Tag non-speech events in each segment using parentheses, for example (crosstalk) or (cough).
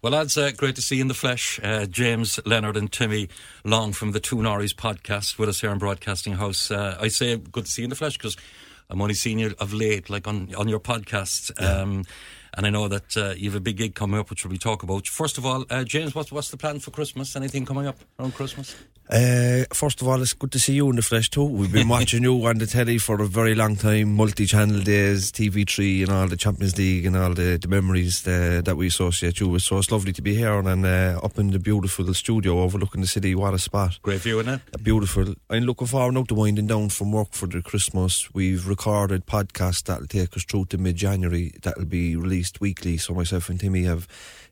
Well, lads, uh, great to see you in the flesh. Uh, James, Leonard, and Timmy Long from the Two Norries podcast with us here in Broadcasting House. Uh, I say good to see you in the flesh because I'm only seeing you of late, like on, on your podcast. Um, and I know that uh, you have a big gig coming up, which we'll be talk about. First of all, uh, James, what's, what's the plan for Christmas? Anything coming up around Christmas? Uh, first of all, it's good to see you in the flesh too. We've been (laughs) watching you on the telly for a very long time, multi-channel days, TV3 and all the Champions League and all the, the memories uh, that we associate you with. So it's lovely to be here and uh, up in the beautiful studio overlooking the city. What a spot. Great view, isn't it? Beautiful. I'm looking forward now to winding down from work for the Christmas. We've recorded podcasts that'll take us through to mid-January. That'll be released weekly. So myself and Timmy have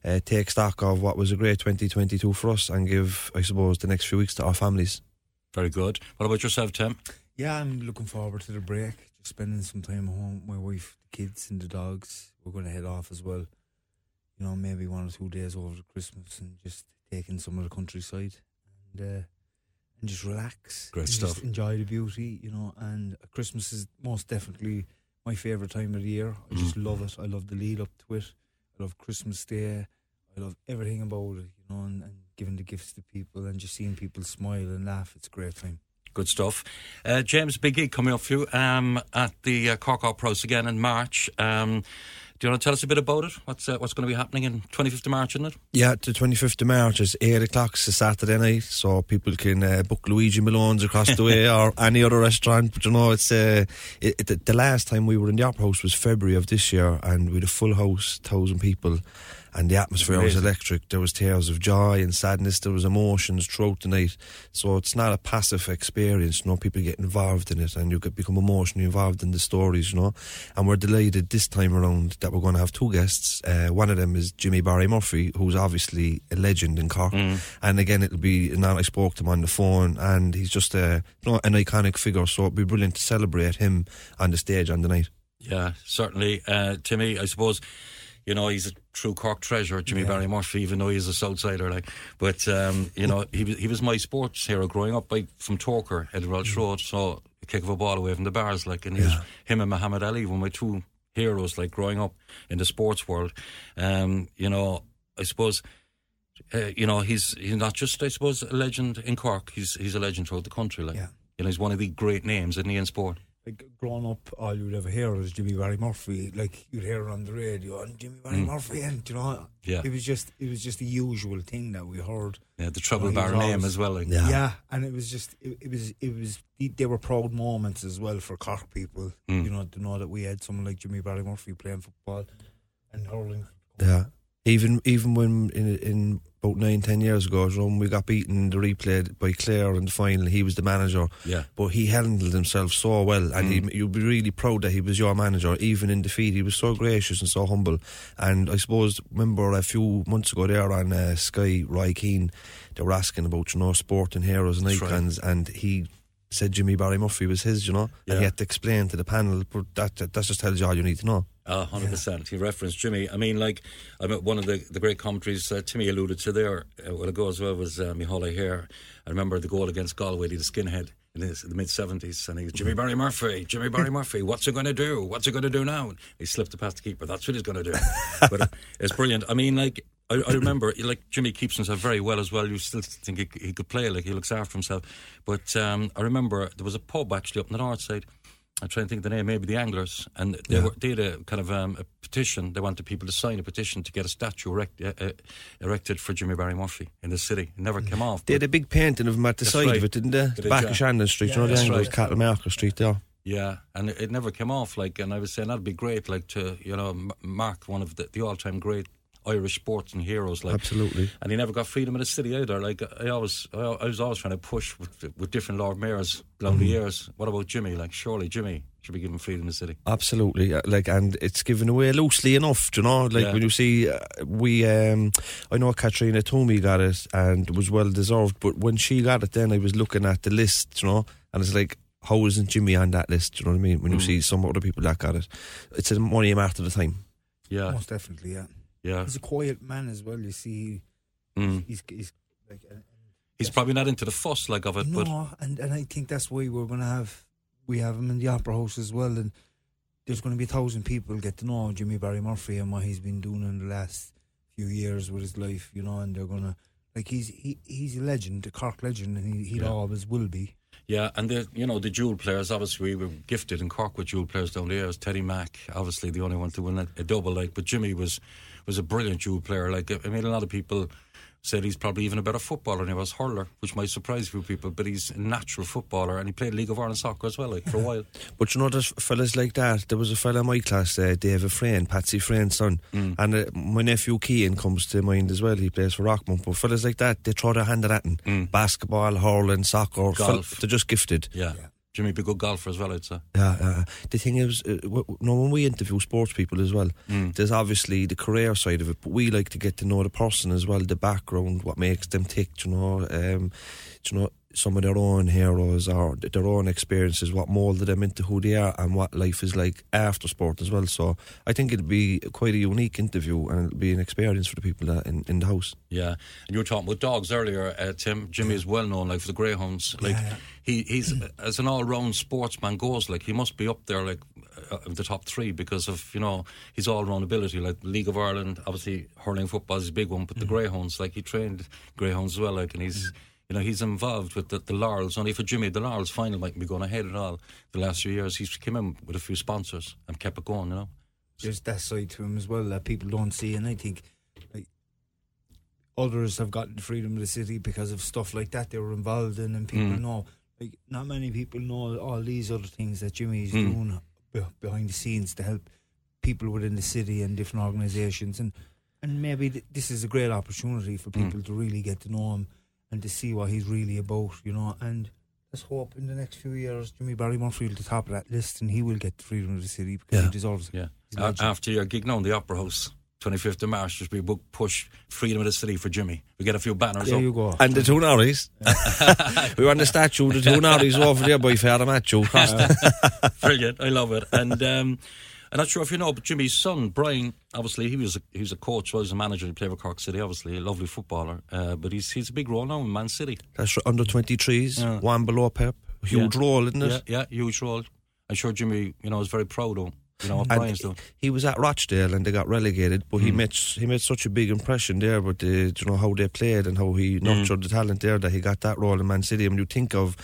uh, take stock of what was a great 2022 for us and give, I suppose, the next few weeks to our families. Very good. What about yourself, Tim? Yeah, I'm looking forward to the break. Just spending some time home with my wife, the kids, and the dogs. We're going to head off as well. You know, maybe one or two days over the Christmas and just taking some of the countryside and uh, and just relax. Great and stuff. Just enjoy the beauty, you know. And Christmas is most definitely my favourite time of the year. I just love it. I love the lead up to it. I love Christmas Day. I love everything about it, you know, and, and giving the gifts to people and just seeing people smile and laugh. It's a great time. Good stuff. Uh, James, big gig coming up for you um, at the uh, Cork Opera House again in March. Um, do you want to tell us a bit about it? What's uh, what's going to be happening in 25th of March, isn't it? Yeah, the 25th of March is 8 o'clock. It's a Saturday night, so people can uh, book Luigi Malone's across the way (laughs) or any other restaurant. But you know, it's uh, it, it, the last time we were in the Opera House was February of this year, and we had a full house, thousand people. And the atmosphere was electric. There was tears of joy and sadness. There was emotions throughout the night. So it's not a passive experience. You know, people get involved in it, and you get become emotionally involved in the stories. You know, and we're delighted this time around that we're going to have two guests. Uh, one of them is Jimmy Barry Murphy, who's obviously a legend in Cork. And again, it'll be now I spoke to him on the phone, and he's just a you know, an iconic figure. So it'd be brilliant to celebrate him on the stage on the night. Yeah, certainly. Uh, Timmy, I suppose, you know, he's a true Cork treasure, Jimmy Barry Murphy, even though he's a Southsider. Like, but um, you know, he was he was my sports hero growing up. Like from Togher, Eddie Welch Road, so a kick of a ball away from the Barrs. Like, and he was, him and Muhammad Ali were my two heroes. Like growing up in the sports world, um, you know, I suppose. Uh, you know, he's he's not just, I suppose, a legend in Cork. He's he's a legend throughout the country. Like, Yeah. you know, he's one of the great names in the in sport. Like growing up, all you'd ever hear was Jimmy Barry Murphy. Like you'd hear it on the radio, and Jimmy Barry Murphy, and you know, Mm. Yeah. it was just it was just the usual thing that we heard. Yeah, the trouble he bar name as well. Like, Yeah. Yeah, and it was just it, it was it was they were proud moments as well for Cork people. Mm. You know, to know that we had someone like Jimmy Barry Murphy playing football and hurling. Yeah. Even even when in in about nine ten years ago, when we got beaten in the replay by Clare in the final, he was the manager. Yeah. But he handled himself so well, and he, you'd be really proud that he was your manager, even in defeat. He was so gracious and so humble. And I suppose, remember a few months ago there on uh, Sky, Roy Keane, they were asking about you know sporting heroes and That's right. icons, and he. Said Jimmy Barry Murphy was his, you know, Yeah. and he had to explain to the panel. But that that that just tells you all you need to know. A hundred percent. He referenced Jimmy. I mean, like, I mean, one of the, the great commentaries uh, Timmy alluded to there uh, a while ago as well was uh, Micheál O'Hehir. I remember the goal against Galway, the skinhead in his, the mid seventies, and he was Jimmy Barry Murphy. Jimmy Barry Murphy. What's he going to do? What's he going to do now? He slipped it past the keeper. That's what he's going to do. (laughs) but uh, it's brilliant. I mean, like, I, I remember, like Jimmy keeps himself very well as well. You still think he, he could play, like he looks after himself. But um, I remember there was a pub actually up in the north side. I'm trying to think of the name, maybe the Anglers, and they, Yeah. were, had a kind of um, a petition. They wanted people to sign a petition to get a statue erect, uh, uh, erected for Jimmy Barry Murphy in the city. It never came off. They had a big painting of him at the side right. of it, didn't they? The back yeah. of Shandon Street, you know, the that's angle right. Cattle Market Street there. Yeah, and it, it never came off. Like, and I was saying that'd be great, like to you know m- mark one of the, the all-time great Irish sports and heroes. Like, Absolutely. and he never got freedom of the city either. Like, I always, I, I was always trying to push with, with different Lord Mayors along Mm-hmm. the years. What about Jimmy? Like, surely Jimmy should be given freedom of the city. Absolutely, uh, like, and it's given away loosely enough. do You know, like Yeah. when you see, uh, we, um, I know Katrina Toomey got it and it was well deserved, but when she got it, then I was looking at the list, you know, and it's like, how isn't Jimmy on that list? Do you know what I mean? When you Mm. see some other people that got it, it's a money after the time. Yeah, Most definitely, yeah. Yeah. He's a quiet man as well. You see, Mm. he's he's like. Uh, He's probably not into the fuss like of it, but no, and and I think that's why we're going to have we have him in the opera house as well, and there's going to be a thousand people get to know Jimmy Barry Murphy and what he's been doing in the last few years with his life, you know, and they're going to like he's he, he's a legend, a Cork legend, and he he Yeah. always will be. Yeah, and the you know the dual players. Obviously, we were gifted in Cork with dual players down the years. Teddy Mack, obviously the only one to win a, a double. Like, but Jimmy was was a brilliant dual player. Like, I mean, a lot of people said he's probably even a better footballer than he was hurler, which might surprise a few people. But he's a natural footballer, and he played League of Ireland soccer as well, like for a while. (laughs) But you know, there's fellas like that. There was a fella in my class, uh, David Freyne, Patsy Freyne's son. And uh, my nephew Keane comes to mind as well. He plays for Rockmount. But fellas like that, they throw their hand at that. in. Basketball, hurling, soccer. fel- Golf. they're just gifted. Yeah. Jimmy be a good golfer as well, I'd say. Yeah, uh, the thing is, uh, w- w- no, when we interview sports people as well, there's obviously the career side of it, but we like to get to know the person as well, the background, what makes them tick, you know, um, you know, some of their own heroes or their own experiences, what moulded them into who they are and what life is like after sport as well. So I think it'd be quite a unique interview and it'll be an experience for the people that in, in the house. Yeah, and you were talking about dogs earlier, uh, Tim. Jimmy is well known, like for the greyhounds. Like he, he's as an all-round sportsman goes, like he must be up there, like uh, the top three because of you know his all-round ability. Like League of Ireland, obviously hurling football is a big one, but the greyhounds, like he trained greyhounds as well, like and he's. You know, he's involved with the, the Laurels. Only for Jimmy, the Laurels final might be going ahead at all. The last few years, he's came in with a few sponsors and kept it going. You know, There's that side to him as well that people don't see, and I think like others have gotten freedom of the city because of stuff like that they were involved in, and people Mm. know. Like not many people know all these other things that Jimmy's Mm. doing behind the scenes to help people within the city and different organisations, and and maybe th- this is a great opportunity for people to really get to know him and to see what he's really about, you know. And let's hope in the next few years Jimmy Barry Murphy will be the top of that list, and he will get the freedom of the city because Yeah. he deserves it. Yeah. He's a A- legend. after your gig now in the Opera House, 25th of March, just be a book push Freedom of the City for Jimmy. We get a few banners There up. you go. And the two Norries. (laughs) we want the statue, the two Norries over there by Father Mathew. (laughs) Brilliant. I love it. And um, I'm not sure if you know, but Jimmy's son, Brian, obviously he was a, he was a coach, well, he was a manager. He played for Cork City, obviously a lovely footballer. Uh, but he's he's a big role now in Man City. That's under 23s, Yeah. one below Pep. Huge Yeah. role, isn't it? Yeah, yeah, huge role. I'm sure Jimmy, you know, is very proud of you know what And Brian's doing. he was at Rochdale and they got relegated, but he hmm. made he made such a big impression there. But the, you know how they played and how he nurtured hmm. the talent there that he got that role in Man City. And when you think of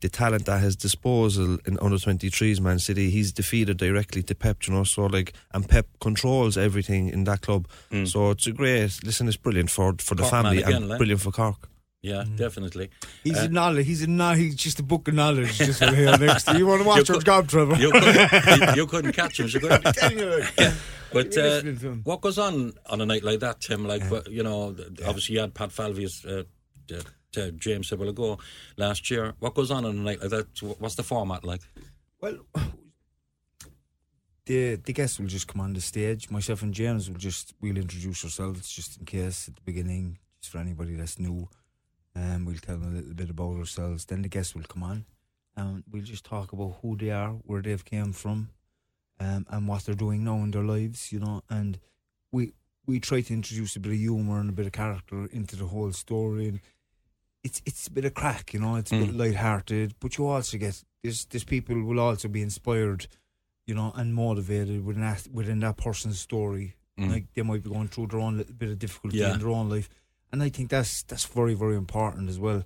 the talent at his disposal in under 23s Man City, he's defeated directly to Pep. You know, so like and Pep controls everything in that club. Hmm. So it's a great. Listen, it's brilliant for for the Cork family again, and like. brilliant for Cork. Yeah, definitely. He's Uh, a knowledge. He's a no, He's just a book of knowledge. Just here (laughs) next. to you. You want to watch could- job, Trevor? You couldn't, you, (laughs) you couldn't catch him. You couldn't. (laughs) But uh, him. what goes on on a night like that, Tim? Like, but, you know, obviously you had Pat Falvey's uh, to James a while ago last year. What goes on on a night like that? What's the format like? Well, (sighs) the the guests will just come on the stage. Myself and James will just we'll introduce ourselves just in case at the beginning, just for anybody that's new. Um, we'll tell them a little bit about ourselves. Then the guests will come on, and we'll just talk about who they are, where they've came from, um, and what they're doing now in their lives. You know, and we we try to introduce a bit of humour and a bit of character into the whole story. And it's it's a bit of crack, you know. It's a bit light-hearted, but you also get there's there's people will also be inspired, you know, and motivated within that within that person's story Like they might be going through their own little bit of difficulty Yeah. in their own life, and I think that's that's very very important as well,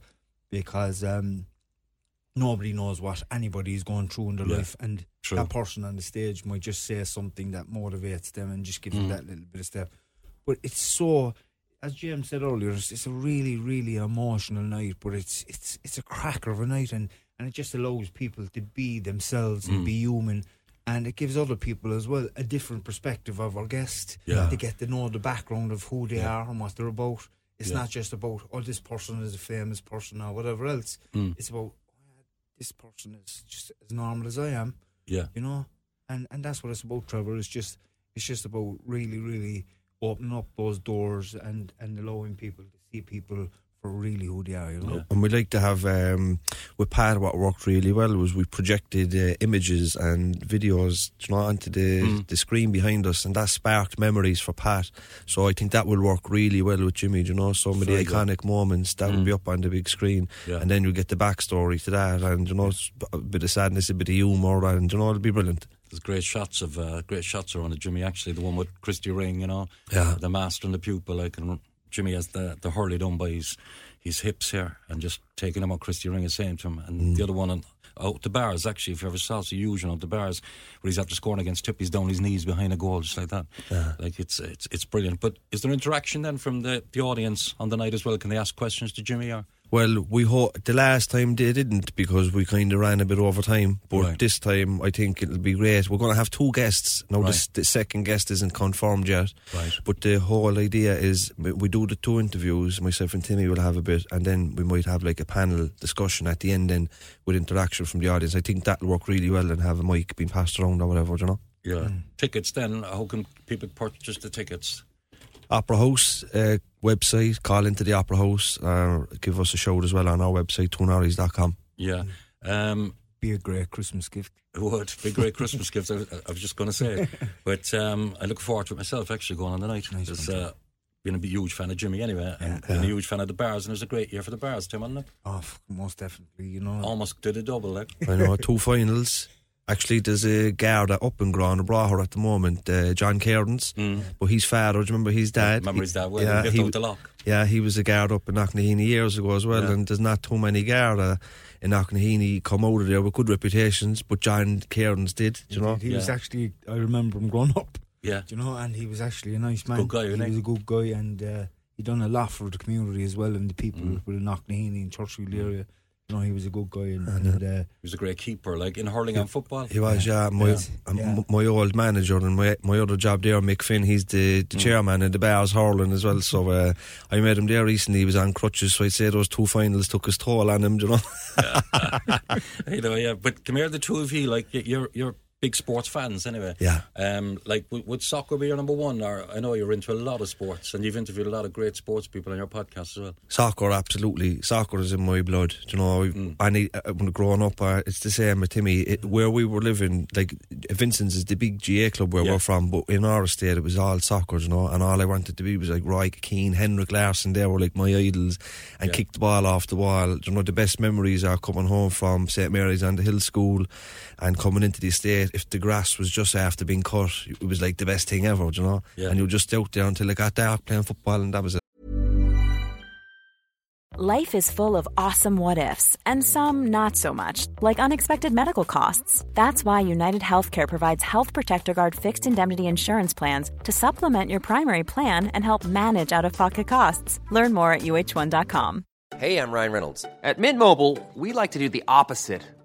because um, nobody knows what anybody is going through in their Yeah. life, and True. that person on the stage might just say something that motivates them and just gives Mm. them that little bit of step. But it's so, as James said earlier, it's, it's a really really emotional night, but it's it's it's a cracker of a night, and and it just allows people to be themselves and Mm. be human. And it gives other people as well a different perspective of our guest. Yeah. They get to know the background of who they Yeah. are and what they're about. It's Yeah. not just about, oh, this person is a famous person or whatever else. Mm. It's about, oh, this person is just as normal as I am, Yeah. you know? And and that's what it's about, Trevor. It's just it's just about really, really opening up those doors and, and allowing people to see people for really who they are, you know? Yeah. And we like to have, um, with Pat, what worked really well was we projected uh, images and videos you know, onto the, Mm. the screen behind us, and that sparked memories for Pat. So I think that will work really well with Jimmy, you know, some of Very the good. iconic moments that will Mm. be up on the big screen. Yeah. And then you get the backstory to that, and, you know, it's a bit of sadness, a bit of humour, and, you know, it'll be brilliant. There's great shots of uh, great shots around it. Jimmy actually, the one with Christy Ring, you know, Yeah. the master and the pupil. Like, and Jimmy has the the hurley done by his his hips here, and just taking him what Christy Ring is saying to him. And Mm. the other one on out the Barrs, actually, if you ever saw it's a huge one out the Barrs, where he's after scoring against Tip, he's down his knees behind a goal, just like that. Like it's it's it's brilliant. But is there interaction then from the the audience on the night as well? Can they ask questions to Jimmy or? Well, we ho- the last time they didn't because we kind of ran a bit over time. But Right. this time, I think it'll be great. We're going to have two guests. Now, Right. this, the second guest isn't confirmed yet. Right. But the whole idea is we we do the two interviews. Myself and Timmy will have a bit, and then we might have like a panel discussion at the end, then with interaction from the audience. I think that'll work really well, and have a mic being passed around or whatever. You know. Yeah. Hmm. Tickets then, how can people purchase the tickets? Opera House uh, website. Call into the Opera House. Uh, give us a shout as well on our website, twonorries.com. Yeah. Um, Be a great Christmas gift. it would be a great Christmas gift. I, I was just going to say, (laughs) but um, I look forward to it myself actually going on the night. Nice Because, one, uh, being a huge fan of Jimmy anyway, and being a huge fan of the Barrs, and it was a great year for the Barrs, Tim, wasn't it? Oh, most definitely, you know. Almost did a double, like. I know two finals. (laughs) Actually, there's a guard up in Gurranabraher at the moment, uh, John Cairns. But his father, do you remember his dad? Remember his dad well, yeah, he left he, the lock. yeah, he was a guard up in Knocknaheeny years ago as well. Yeah. And there's not too many guard uh, in Knocknaheeny come out of there with good reputations. But John Cairns did, do you know? He was Yeah. actually, I remember him growing up, Yeah. you know, and he was actually a nice man. Good guy, he wasn't he? was a good guy, and uh, he done a lot for the community as well, and the people Mm. with Knocknaheeny and Churchfield area. You know, he was a good guy, and, and uh, He was a great keeper, like in hurling and football. He was, yeah. My, Yeah. um, Yeah. my old manager and my my other job there, Mick Finn, he's the, Mm. chairman of the Barrs hurling as well. So uh, I met him there recently. He was on crutches, so I'd say those two finals took his toll on him, you know. (laughs) (laughs) you know, yeah. But come here, the two of you, like you're you're big sports fans anyway. Yeah. Um, like would, would soccer be your number one? Or I know you're into a lot of sports, and you've interviewed a lot of great sports people on your podcast as well. Soccer, absolutely. Soccer is in my blood. Do you know, Mm. I need, uh, when growing up, uh, it's the same with Timmy. It, where we were living, like Vincent's is the big GAA club where Yeah. we're from, but in our estate it was all soccer, you know. And all I wanted to be was like Roy Keane, Henrik Larsson. They were like my idols, and Yeah. kick the ball off the wall. You know, the best memories are coming home from St Mary's on the Hill School, and coming into the estate. If the grass was just after being cut, it was like the best thing ever, you know. Yeah. And you were just out there until it got dark playing football, and that was it. Life is full of awesome what ifs, and some not so much, like unexpected medical costs. That's why United Healthcare provides Health Protector Guard fixed indemnity insurance plans to supplement your primary plan and help manage out of pocket costs. Learn more at uh1.com. Hey, I'm Ryan Reynolds. At Mint Mobile, we like to do the opposite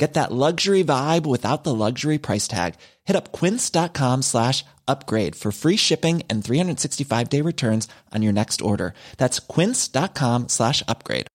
Get that luxury vibe without the luxury price tag. Hit up quince.com slash upgrade for free shipping and 365 day returns on your next order. That's quince.com slash upgrade.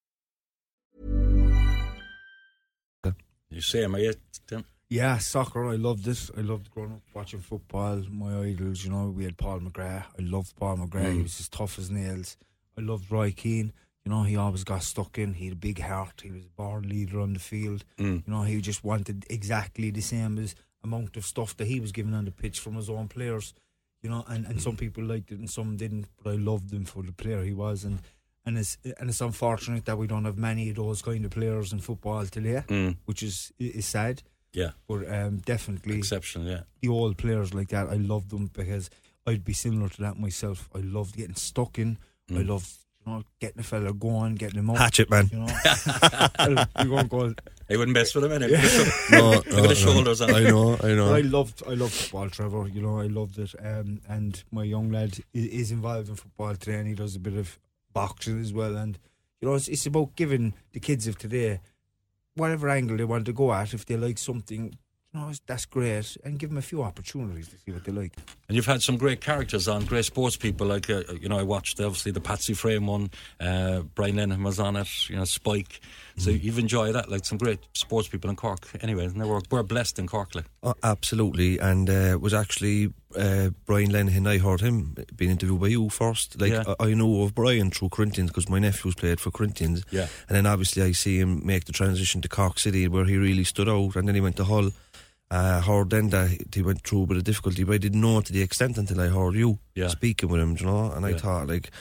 You say, am I Tim? Yeah, soccer. I loved this. I loved growing up watching football. My idols, you know, we had Paul McGrath. I loved Paul McGrath. He mm. was as tough as nails. I loved Roy Keane. You know, he always got stuck in. He had a big heart. He was a born leader on the field. Mm. You know, he just wanted exactly the same as amount of stuff that he was given on the pitch from his own players. You know, and, and some mm. people liked it and some didn't, but I loved him for the player he was. And and it's and it's unfortunate that we don't have many of those kind of players in football today, mm. which is is sad. Yeah. But um, definitely Exceptional, yeah. the old players like that, I loved them because I'd be similar to that myself. I loved getting stuck in. I loved you know getting the fella going, getting him up. Hatchet man. You know, (laughs) (laughs) you won't go. I wouldn't mess with him anyway. No, Look at the shoulders on I know, I know. I loved, I loved football, Trevor. You know, I loved it. Um, and my young lad is, is involved in football today, and he does a bit of boxing as well. And you know, it's, it's about giving the kids of today whatever angle they want to go at. If they like something, you know, that's great, and give them a few opportunities to see what they like. And you've had some great characters on, great sports people. Like, uh, you know, I watched obviously the Patsy Freyne one, uh, Brian Lenihan was on it, you know, Spike. So you've enjoyed that, like some great sports people in Cork. Anyway, and they were, we're blessed in Cork. Like. Oh, absolutely, and uh, was actually uh, Brian Lenihan. I heard him being interviewed by you first. Like Yeah. I, I know of Brian through Corinthians because my nephew's played for Corinthians. Yeah. and then obviously I see him make the transition to Cork City where he really stood out, and then he went to Hull. Uh, heard then that he went through a bit of difficulty, but I didn't know to the extent until I heard you Yeah. speaking with him. You know, and I Yeah. thought like.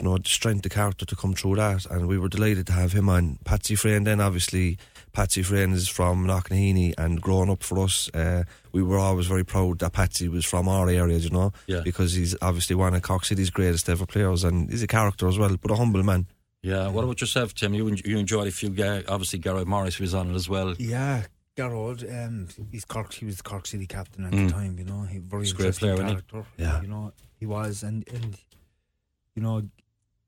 You know, the strength of character to come through that, and we were delighted to have him on. Patsy Freyne, then obviously, Patsy Freyne is from Knocknaheeny, and growing up for us, uh, we were always very proud that Patsy was from our area, you know, Yeah. because he's obviously one of Cork City's greatest ever players, and he's a character as well, but a humble man. Yeah. What about yourself, Tim? You you enjoyed a few. Ga- obviously, Garrett Morris was on it as well. Yeah, Garrod, um, he's Cork. He was the Cork City captain at Mm. the time. You know, he very He's a great interesting player, wasn't character. Yeah. you know, he was, and and you know,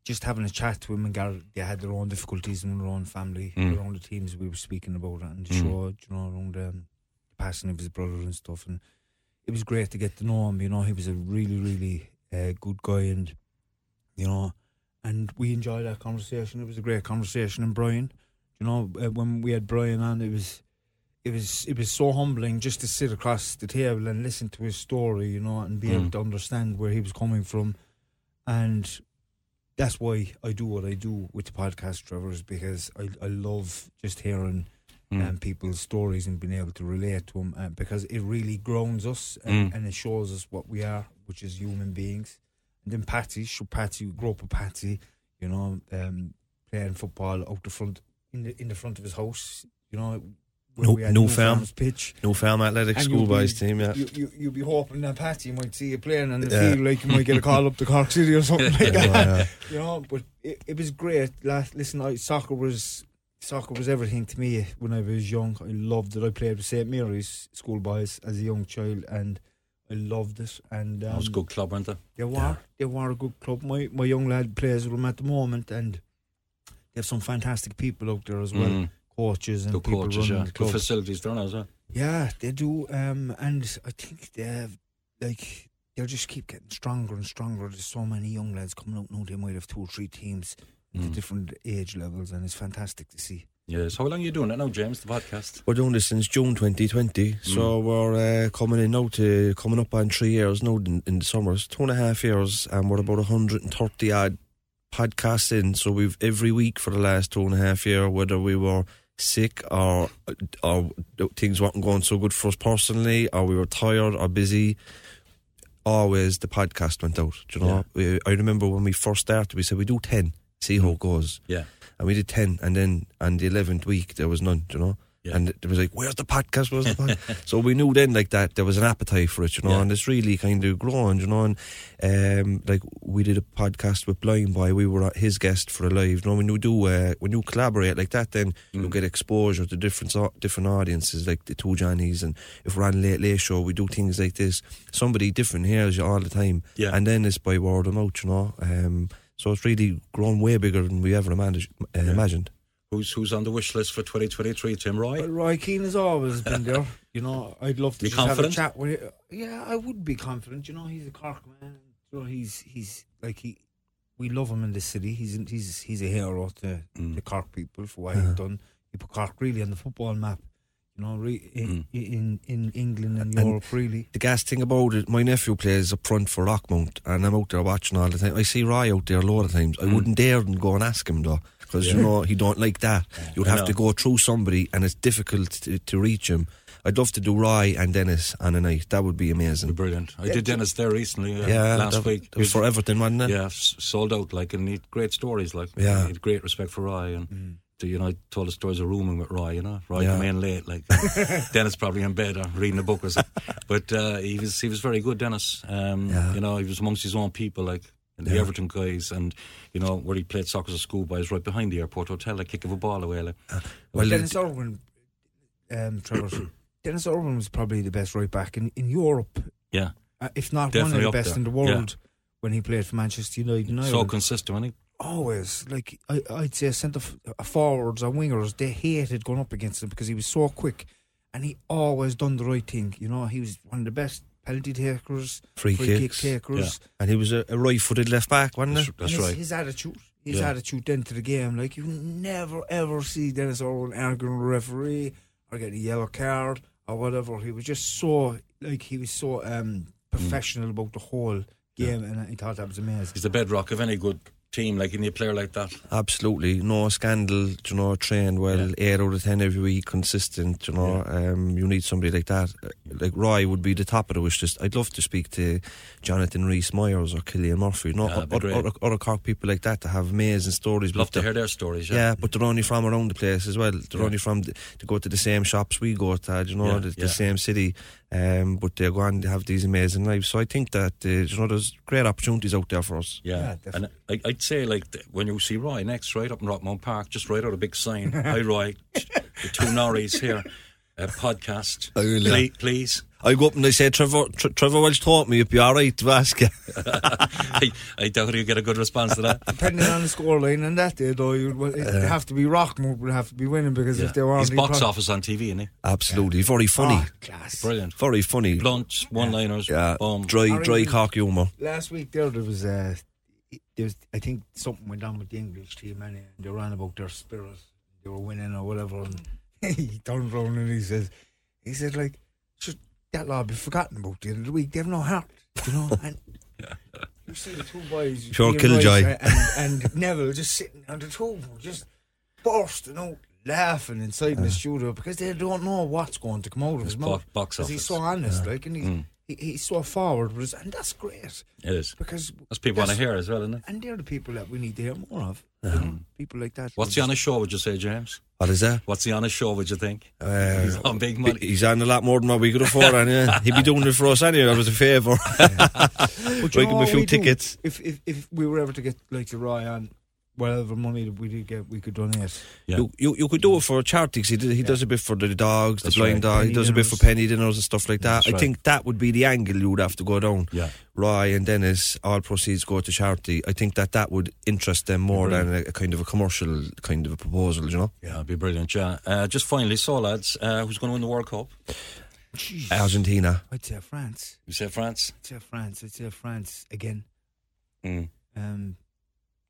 just having a chat to him and Garrett, they had their own difficulties in their own family, Mm. their own teams. We were speaking about and the Mm. show, you know, around um, the passing of his brother and stuff, and it was great to get to know him. You know, he was a really, really uh, good guy, and you know, and we enjoyed that conversation. It was a great conversation, and Brian, you know, uh, when we had Brian on, it was it was it was so humbling just to sit across the table and listen to his story, you know, and be able Mm. to understand where he was coming from, and that's why I do what I do with the podcast, Trevor, is because I I love just hearing Mm. um, people's stories and being able to relate to them, uh, because it really grounds us and, Mm. and it shows us what we are, which is human beings. And then Patsy, sure, Patsy grew up with Patsy, you know, um, playing football out the front in the in the front of his house, you know. Where No- we no farm. Pitch. No Farm Athletic And you'll Schoolboys team, yeah. You, you, you'd be hoping that Patsy might see you playing and Yeah. feel like you might get a call up to Cork City or something like (laughs) Yeah, that. yeah. You know, but it, it was great. Last, listen, I, soccer was soccer was everything to me when I was young. I loved it. I played with St Mary's schoolboys as a young child, and I loved it. And um, That was a good club, weren't they? they were they were a good club. My my young lad plays with them at the moment, and they have some fantastic people out there as well, Mm. Coaches and Good people coaches, running yeah. the Good club. facilities there now as well. Yeah, they do. Um, and I think they have, like, they'll just keep getting stronger and stronger. There's so many young lads coming out now. They might have two or three teams at Mm. different age levels, and it's fantastic to see. Yes. How long are you doing it now, James, the podcast? We're doing this since June 2020, so we're uh, coming in now to coming up on three years now in, in the summers, two and a half years, and we're about 130 odd podcasts in. So we've every week for the last two and a half year, whether we were sick or or things weren't going so good for us personally, or we were tired or busy. Always the podcast went out. do You know, We- I remember when we first started, we said we do ten, see how it mm. goes Yeah. and we did 10 and then on the 11th week there was none do you know Yeah. and it was like where's the podcast where's the podcast (laughs) so we knew then like that there was an appetite for it you know Yeah. and it's really kind of grown you know and um, like we did a podcast with Blind Boy we were his guest for a live you know when you do uh, when you collaborate like that then Mm. you get exposure to different different audiences like the two Johnnies and if we're on Late Late Show we do things like this somebody different hears you all the time Yeah. and then it's by word of mouth you know um, so it's really grown way bigger than we ever managed, uh, imagined. Who's who's on the wish list for 2023? Tim Roy. Well, Roy Keane has always been there. You know, I'd love to just have a chat with him. Yeah, I would be confident. You know, he's a Cork man. You know, he's he's like he. We love him in the city. He's he's he's a hero to Mm. the Cork people for what he's done. He put Cork really on the football map. You know, re, in, Mm. in in England and, And- Europe, really. The gas thing about it, my nephew plays up front for Rockmount, and I'm out there watching all the time. I see Rye out there a lot of times. I wouldn't dare go and ask him though, because you know he don't like that. You'd I have know. to go through somebody, and it's difficult to, to reach him. I'd love to do Rye and Denis on a night. That would be amazing. Brilliant. I did Denis there recently. Uh, Yeah, last that, week. that was for Everton, wasn't it? Yeah, sold out. Like, and he had great stories. Like, Yeah. he had great respect for Roy, and the- you know, I told the stories of rooming with Roy. You know, Roy Yeah. came in late. Like, (laughs) Denis probably in bed or reading a book or something. But uh, he was he was very good, Denis. Um, Yeah. You know, he was amongst his own people, like. And the Everton guys, and you know where he played soccer as a schoolboy is right behind the airport hotel, a kick of a ball away. Like, Well, Denis it- Irwin, um, Trevor, (coughs) Denis Irwin was probably the best right back in, in Europe, yeah, uh, if not Definitely one of the best there. in the world. When he played for Manchester United, and so Ireland. consistent. wasn't always like I, I'd say centre f- uh, forwards and wingers they hated going up against him because he was so quick, and he always done the right thing. You know, he was one of the best penalty takers, Free kick kicks. takers. And he was a, a right-footed left back, wasn't That's, he? that's And his, right. His attitude, his Yeah. attitude into the game, like you never ever see Denis Irwin arguing with a referee or getting a yellow card or whatever. He was just so like he was so um, professional about the whole game, and I thought that was amazing. He's the bedrock of any good team. Like, you need a player like that. Absolutely, no scandal. You know, trained well, eight out of ten every week, consistent. You know, um, you need somebody like that. Uh, Like Roy would be the top of the wish list. I'd love to speak to Jonathan Rhys Meyers or Cillian Murphy. You know, Yeah, that'd be other, great. other, other Cork people like that to have amazing stories. but Love to hear their stories. Yeah, Yeah, but they're only from around the place as well. They're Yeah. only from the, to go to the same shops we go to, you know, Yeah, the, the yeah. same city. Um, but they're going to have these amazing lives. So I think that uh, you know there's great opportunities out there for us. Yeah, Yeah, and definitely. I, I'd say like th- when you see Roy next, right up in Rockmount Park, just write out a big sign. (laughs) Hi, Roy, the two Norries here, a podcast, I will, please. please. I go up and they say, Trevor, Tre- Trevor Welch taught me it'd be all right to ask you. I, I doubt you get a good response to that. Depending on the scoreline and that day, though, you'd, well, it'd have to be Rockmore would have to be winning because Yeah. if they were His on box office on TV, isn't he? Absolutely, very funny, Oh, class. Brilliant. very funny. Blunt, one-liners, Yeah, boom. dry, dry even- cock humour. Last week there, there was uh, there was I think something went on with the English team and they ran about their spirit. They were winning or whatever, and (laughs) he turned around and he says, he said like, should that law be forgotten about the end of the week? They have no heart, you know. (laughs) And you see the two boys, Ian killjoy. And, and (laughs) Neville, just sitting on the two, them, just bursting out. Laughing inside the studio because they don't know what's going to come out of his mouth. box Because he's so honest, like, and he's, Mm. He, he's so forward with us, and that's great It is. because That's people want to hear as well, isn't it? and they're the people that we need to hear more of. you know, people like that. What's he on a show, would you say, James? What is that? What's he on a show, would you think? Uh, He's on big money. He's on a lot more than what we could afford, and yeah, (laughs) he'd be doing it for us anyway. That was a favour. (laughs) But you Like know him a few tickets. If, if if we were ever to get like the Roy on, whatever money we did get, we could donate. Yeah. You, you you could do it for charity 'cause he did, he does a bit for the dogs, That's the blind right. dog. He Penny does a bit for penny dinners and stuff like that. That's I right. think that would be the angle you would have to go down. Yeah. Roy and Denis, all proceeds go to charity. I think that that would interest them more than a, a kind of a commercial kind of a proposal. You know, Yeah, it'd be brilliant, yeah. Uh, just finally, so lads, uh, who's going to win the World Cup? Argentina. I'd say France. You say France? I'd say France. I'd say France again. Mm, Um,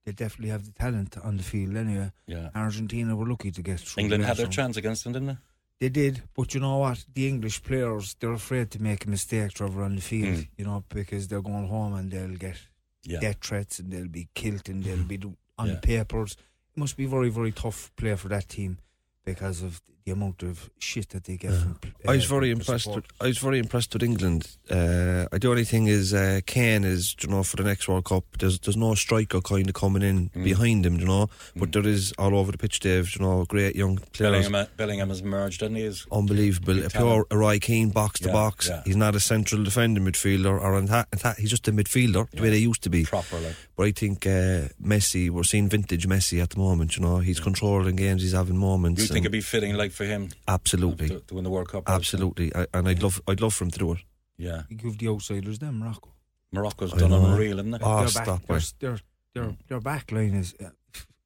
they definitely have the talent on the field anyway. yeah. Argentina were lucky to get through. England had their chance against them, didn't they? They did, but you know what? The English players, they're afraid to make a mistake, Trevor, on the field, Mm. you know, because they're going home and they'll get Yeah. death threats and they'll be killed and they'll be on Yeah. the papers. It must be very, very tough play for that team because of the amount of shit that they get from. uh, I was very impressed. With, I was very impressed with England. Uh, the only thing is, uh, Kane is, you know, for the next World Cup. There's there's no striker kind of coming in Mm. behind him, you know. But there is all over the pitch, Dave. You know, great young players. Bellingham, Bellingham has emerged, didn't he? He's- Unbelievable. A pure talent. Roy Keane box to box. yeah. He's not a central defending midfielder or an attack. attack- He's just a midfielder, the way they used to be. Properly. But I think uh, Messi, we're seeing vintage Messi at the moment. You know, he's controlling games. He's having moments. You think it'd be fitting, like, for him absolutely, to, to win the World Cup? absolutely. I, and I'd love, I'd love for him to do it. Yeah. You give the outsiders them, Morocco. Morocco's I done know. unreal, isn't it? Oh, their stop back, their, it. their, their, their back line is. Uh,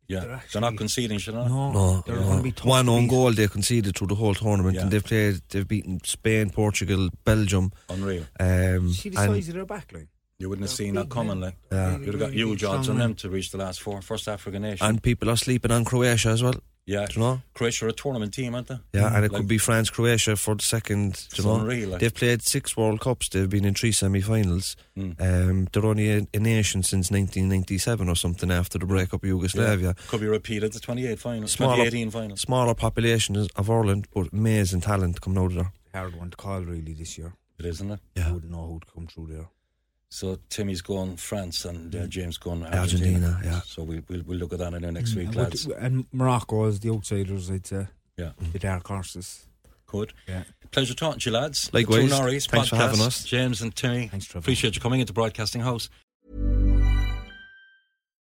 Yeah, They're they're, not conceding, should they? No, No, they're no. going to be tough one to own goal they conceded through the whole tournament, Yeah. and they've played. They've beaten Spain, Portugal, Belgium. Unreal. Um, See the and size of their backline. You wouldn't have They're seen that big coming. Like Yeah. you'd have got huge odds on them to reach the last four, first African nation. and people are sleeping on Croatia as well. Yeah, Do you know? Croatia are a tournament team, aren't they? Yeah, and it Like- could be France, Croatia for the second. do It's You know, unreal, like. they've played six World Cups. They've been in three semi-finals. Mm. Um, they're only a, a nation since 1997 or something after the breakup of Yugoslavia. Could be repeated the 28 final, Smaller- 2018 final. Smaller population of Ireland, but amazing talent coming out of there. Hard one to call really this year. It is, isn't it? Yeah, I wouldn't know who'd come through there. So Timmy's going France and uh, James going Argentina. Argentina, yeah. So we, we'll, we'll look at that in our next week, and, lads. and Morocco is the outsiders, I'd say. Yeah. The dark horses. Good. Yeah. Pleasure talking to you, lads. Likewise. The Two Norries Thanks for having us. James and Timmy. Thanks, Trevor. Appreciate you coming into Broadcasting House.